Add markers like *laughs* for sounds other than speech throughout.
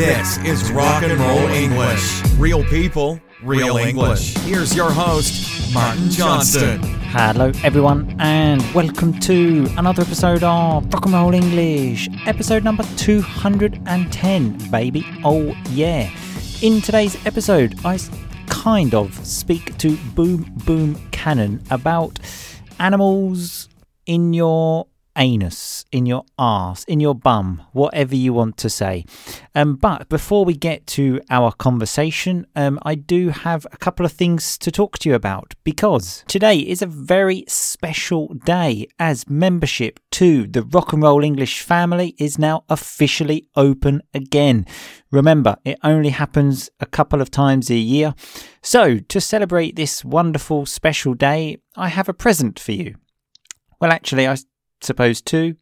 This is Rock and Roll English. Real people, real English. Here's your host, Martin Johnston. Hello, everyone, and welcome to another episode of Rock and Roll English, episode number 210, baby. Oh, yeah. In today's episode, I kind of speak to Boom Boom Cannon about animals in your anus, in your arse, in your bum, whatever you want to say. Um, but before we get to our conversation, um, I do have a couple of things to talk to you about because today is a very special day as membership to the Rock and Roll English family is now officially open again. Remember, it only happens a couple of times a year. So, to celebrate this wonderful special day, I have a present for you. Well, actually, I suppose two.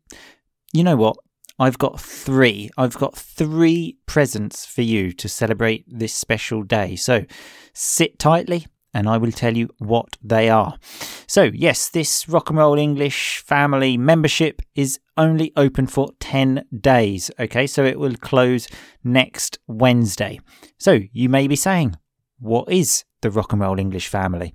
You know what? I've got three. I've got three presents for you to celebrate this special day. So sit tightly and I will tell you what they are. So, yes, this Rock and Roll English family membership is only open for 10 days. Okay, so it will close next Wednesday. So, you may be saying, what is the Rock and Roll English family?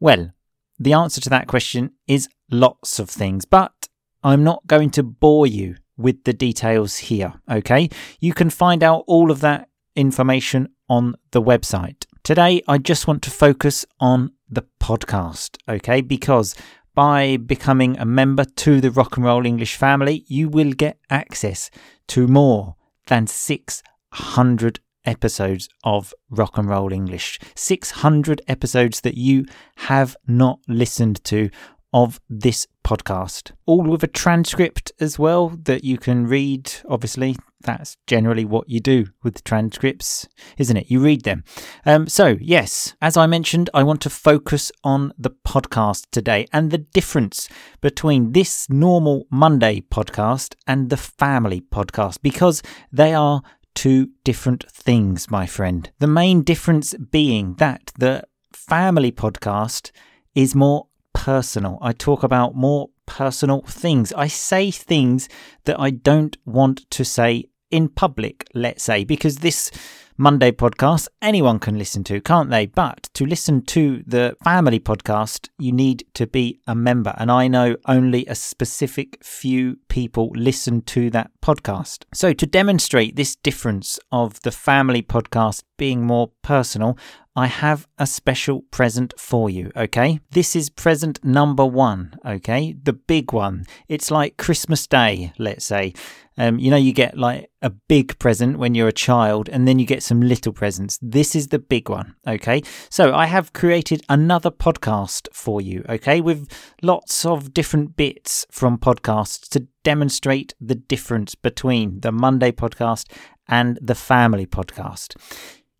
Well, the answer to that question is lots of things, but I'm not going to bore you with the details here, okay? You can find out all of that information on the website. Today, I just want to focus on the podcast, okay? Because by becoming a member to the Rock and Roll English family, you will get access to more than 600 episodes of Rock and Roll English. 600 episodes that you have not listened to of this podcast, all with a transcript as well that you can read. Obviously, that's generally what you do with transcripts, isn't it? You read them. Um, so, yes, as I mentioned, I want to focus on the podcast today and the difference between this normal Monday podcast and the family podcast because they are two different things, my friend. The main difference being that the family podcast is more personal. I talk about more personal things. I say things that I don't want to say in public, let's say, because this Monday podcast anyone can listen to, can't they? But to listen to the family podcast, you need to be a member. And I know only a specific few people listen to that podcast. So, to demonstrate this difference of the family podcast being more personal, I have a special present for you, okay? This is present number one, okay? The big one. It's like Christmas Day, let's say. Um, you know, you get like a big present when you're a child, and then you get some little presents. This is the big one, okay? So I have created another podcast for you, okay, with lots of different bits from podcasts to demonstrate the difference between the Monday podcast and the family podcast.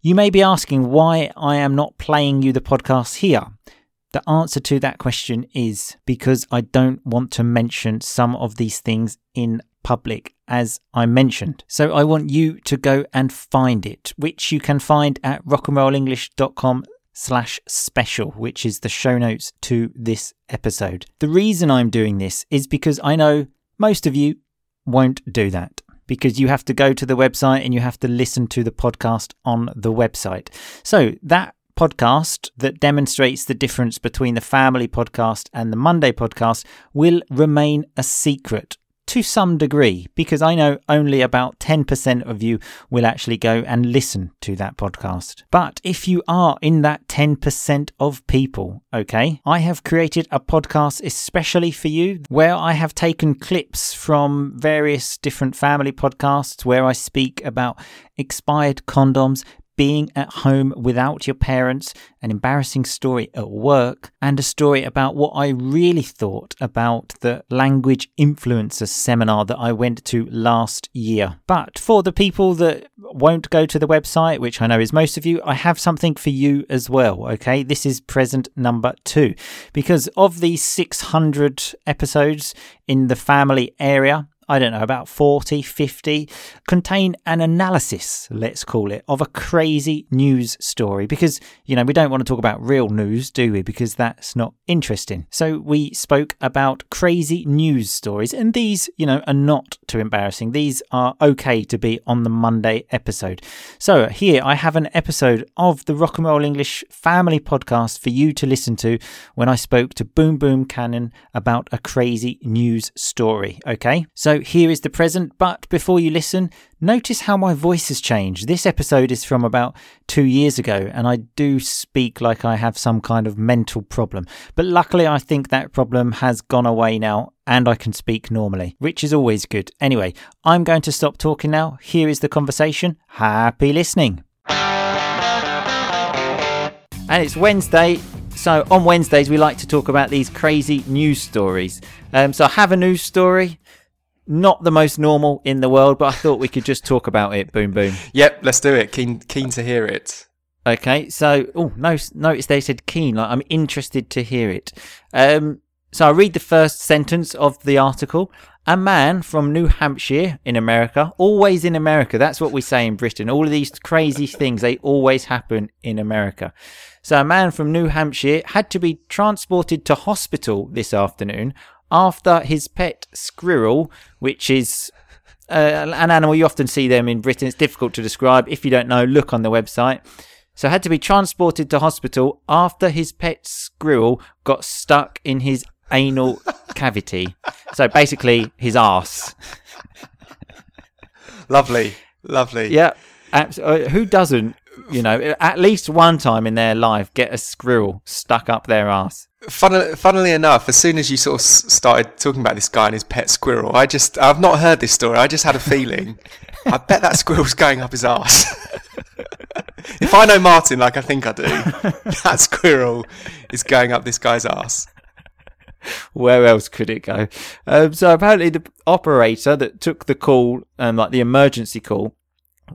You may be asking why I am not playing you the podcast here. The answer to that question is because I don't want to mention some of these things in public, as I mentioned. So I want you to go and find it, which you can find at rockandrollenglish.com slash special, which is the show notes to this episode. The reason I'm doing this is because I know most of you won't do that because you have to go to the website and you have to listen to the podcast on the website. So that podcast that demonstrates the difference between the family podcast and the Monday podcast will remain a secret to some degree, because I know only about 10% of you will actually go and listen to that podcast. But if you are in that 10% of people, okay, I have created a podcast especially for you where I have taken clips from various different family podcasts where I speak about expired condoms, being at home without your parents, an embarrassing story at work, and a story about what I really thought about the language influencer seminar that I went to last year. But for the people that won't go to the website, which I know is most of you, I have something for you as well. Okay, this is present number two. Because of these 600 episodes in the family area, I don't know, about 40, 50, contain an analysis, let's call it, of a crazy news story. Because, you know, we don't want to talk about real news, do we? Because that's not interesting. So we spoke about crazy news stories, and these, you know, are not too embarrassing. These are okay to be on the Monday episode. So here I have an episode of the Rock and Roll English family podcast for you to listen to when I spoke to Boom Boom Cannon about a crazy news story. Okay, so here is the present, but before you listen, notice how my voice has changed. This episode is from about two years ago, and I do speak like I have some kind of mental problem. But luckily, I think that problem has gone away now, and I can speak normally, which is always good. Anyway, I'm going to stop talking now. Here is the conversation. Happy listening. And it's Wednesday, so on Wednesdays we like to talk about these crazy news stories. Um, so I have a news story, not the most normal in the world, but I thought we could just talk about it. Boom, boom. Yep, let's do it. Keen, keen to hear it. Okay, so oh no, notice they said keen. Like I'm interested to hear it. Um, so I read the first sentence of the article. A man from New Hampshire in America, always in America. That's what we say in Britain. All of these crazy things, they always happen in America. So a man from New Hampshire had to be transported to hospital this afternoon after his pet squirrel, which is uh, an animal you often see them in Britain. It's difficult to describe. If you don't know, look on the website. So had to be transported to hospital after his pet squirrel got stuck in his anal *laughs* cavity. So basically, his ass. Lovely, lovely. Yeah. Abs- uh, who doesn't, you know, at least one time in their life get a squirrel stuck up their ass? Funnily, funnily enough, as soon as you sort of started talking about this guy and his pet squirrel, I just, I've not heard this story. I just had a feeling. *laughs* I bet that squirrel's going up his ass. *laughs* if I know Martin like I think I do, *laughs* that squirrel is going up this guy's ass. Where else could it go? Um, so apparently, the operator that took the call, um, like the emergency call,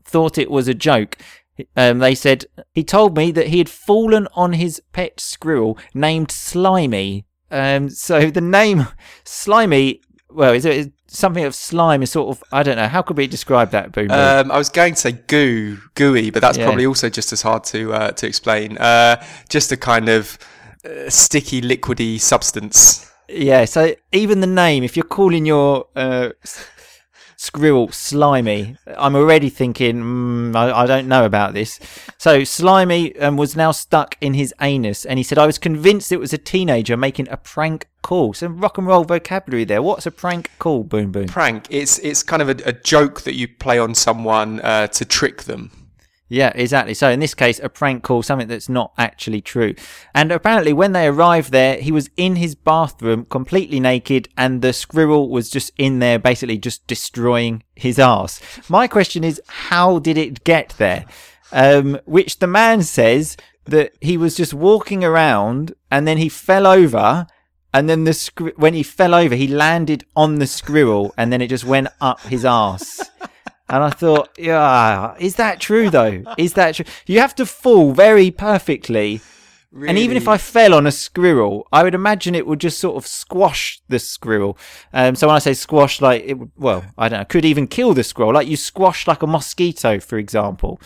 thought it was a joke. Um, they said he told me that he had fallen on his pet squirrel named Slimy. Um, so *laughs* the name Slimy, well, is it something of slime? Is sort of I don't know. How could we describe that? Boom. Um, I was going to say goo, gooey, but that's Yeah. probably also just as hard to uh, to explain. Uh, just a kind of uh, sticky, liquidy substance. Yeah, so even the name, if you're calling your uh, squirrel slimy, I'm already thinking, mm, I, I don't know about this. So slimy um, was now stuck in his anus, and he said, I was convinced it was a teenager making a prank call. Some rock and roll vocabulary there. What's a prank call? Boom, boom. Prank. It's it's kind of a, a joke that you play on someone uh, to trick them. Yeah, exactly. So in this case, a prank call, something that's not actually true. And apparently, when they arrived there, he was in his bathroom, completely naked, and the squirrel was just in there, basically just destroying his ass. My question is, how did it get there? Um, which the man says that he was just walking around, and then he fell over. And then the squ- when he fell over, he landed on the squirrel, and then it just went up his ass. And I thought, yeah, is that true though? Is that true? You have to fall very perfectly. And even if I fell on a squirrel, I would imagine it would just sort of squash the squirrel. Um, so when I say squash, like it would, well, I don't know, could even kill the squirrel. Like you squash like a mosquito, for example.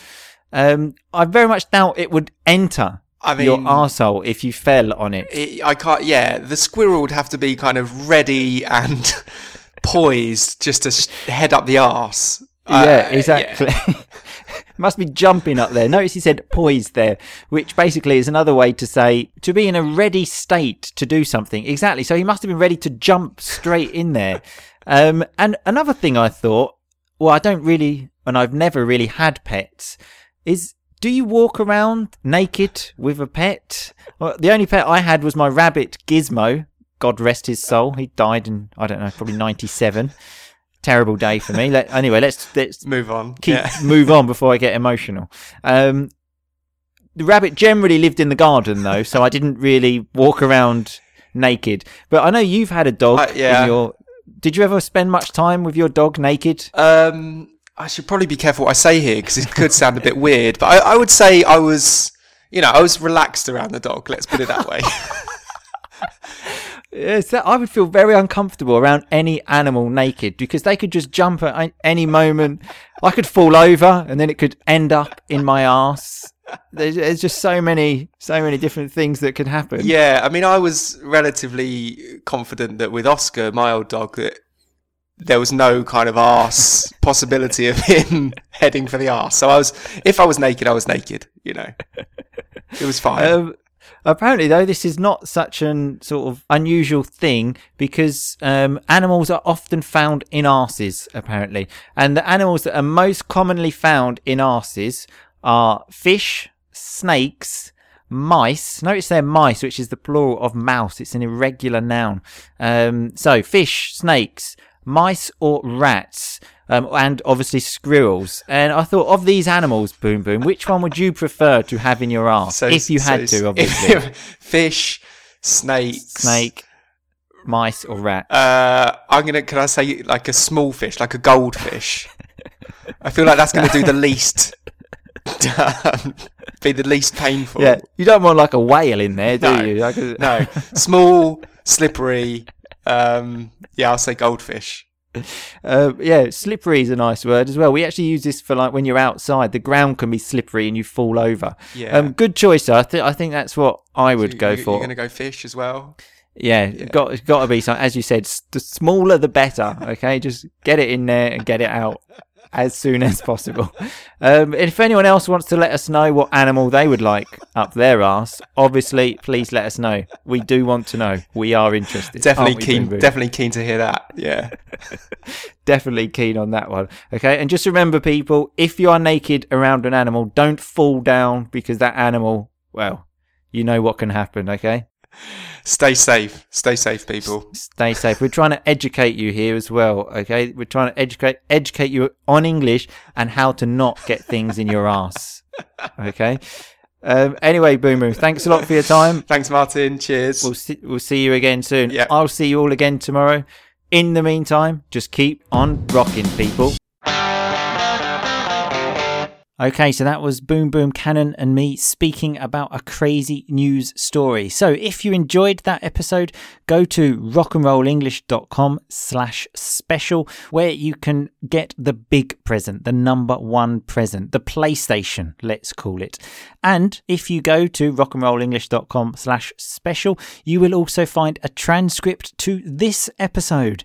Um, I very much doubt it would enter I mean, your arsehole if you fell on it. it, I can't. Yeah, the squirrel would have to be kind of ready and *laughs* poised just to s- head up the arse. Yeah, Uh, exactly. *laughs* Must be jumping up there. Notice he said poised there, which basically is another way to say to be in a ready state to do something. Exactly. So he must have been ready to jump straight in there. Um, and another thing I thought, well, I don't really, and I've never really had pets, is do you walk around naked with a pet? Well, the only pet I had was my rabbit Gizmo. God rest his soul. He died in, I don't know, probably 97 terrible day for me. Let, anyway, let's let's Move on. keep Yeah. *laughs* move on before I get emotional. Um, the rabbit generally lived in the garden though, so I didn't really walk around naked. But I know you've had a dog. Uh, yeah. In your, did you ever spend much time with your dog naked? Um, I should probably be careful what I say here because it could sound a bit weird. But I, I would say I was, you know, I was relaxed around the dog. Let's put it that way. *laughs* That, I would feel very uncomfortable around any animal naked because they could just jump at any moment. I could fall over and then it could end up in my ass. There's, there's just so many, so many different things that could happen. Yeah, I mean, I was relatively confident that with Oscar, my old dog, that there was no kind of arse *laughs* possibility of him *laughs* heading for the arse. So I was, if I was naked, I was naked. You know, it was fine. Um, apparently, though, this is not such an sort of unusual thing because um, animals are often found in arses, apparently. And the animals that are most commonly found in arses are fish, snakes, mice. Notice they're mice, which is the plural of mouse. It's an irregular noun. Um, so, fish, snakes, mice, or rats. Um, and obviously squirrels. And I thought of these animals, Boom Boom, which one would you prefer to have in your arse? So- if you had so to, obviously. *laughs* fish, snakes, Snake, mice, or rat. Uh, I'm gonna. Can I say like a small fish, like a goldfish? I feel like that's gonna do the least. *laughs* be the least painful. Yeah, you don't want like a whale in there, do No, you? Like a- No, *laughs* small, slippery. Um, yeah, I'll say goldfish. Uh, yeah, slippery is a nice word as well. We actually use this for like when you're outside, the ground can be slippery and you fall over. Yeah. Um, good choice. I think I think that's what I would You- go you- for. You're gonna go fish as well. Yeah, got it's got to be something. As you said, the smaller the better. Okay, just get it in there and get it out *laughs* as soon as possible. Um, if anyone else wants to let us know what animal they would like up their ass, obviously, please let us know. We do want to know. We are interested. Definitely keen. Definitely keen to hear that. Yeah. *laughs* definitely keen on that one. Okay, and just remember, people, if you are naked around an animal, don't fall down because that animal, well, you know what can happen. Okay. Stay safe. Stay safe, people. stay safe. We're trying to educate you here as well, okay? We're trying to educate educate you on English and how to not get things in your ass. Okay. Um, anyway, Boom Boom, thanks a lot for your time. Thanks, Martin. Cheers. We'll see, we'll see you again soon. Yep. I'll see you all again tomorrow. In the meantime, just keep on rocking, people. Okay, so that was Boom Boom Cannon and me speaking about a crazy news story. So if you enjoyed that episode, go to rockandrollenglish.com slash special where you can get the big present, the number one present, the PlayStation, let's call it. And if you go to rockandrollenglish.com slash special, you will also find a transcript to this episode.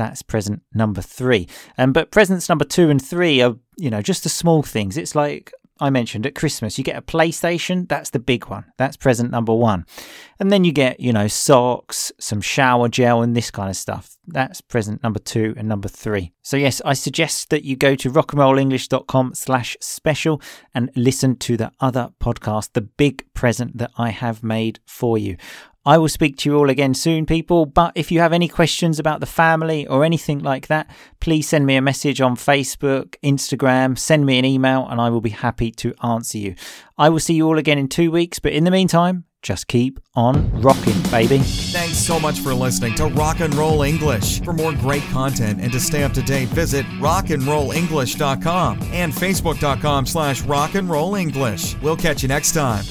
That's present number three. Um, but presents number two and three are, you know, just the small things. It's like I mentioned at Christmas, you get a PlayStation, that's the big one. That's present number one. And then you get, you know, socks, some shower gel, and this kind of stuff. That's present number two and number three. So, yes, I suggest that you go to rockandrollenglish.com slash special and listen to the other podcast, the big present that I have made for you. I will speak to you all again soon, people. But if you have any questions about the family or anything like that, please send me a message on Facebook, Instagram, send me an email, and I will be happy to answer you. I will see you all again in two weeks, but in the meantime, just keep on rocking, baby. Thanks so much for listening to Rock and Roll English. For more great content and to stay up to date, visit rockandrollenglish.com and facebook.com slash rockandrollenglish. We'll catch you next time.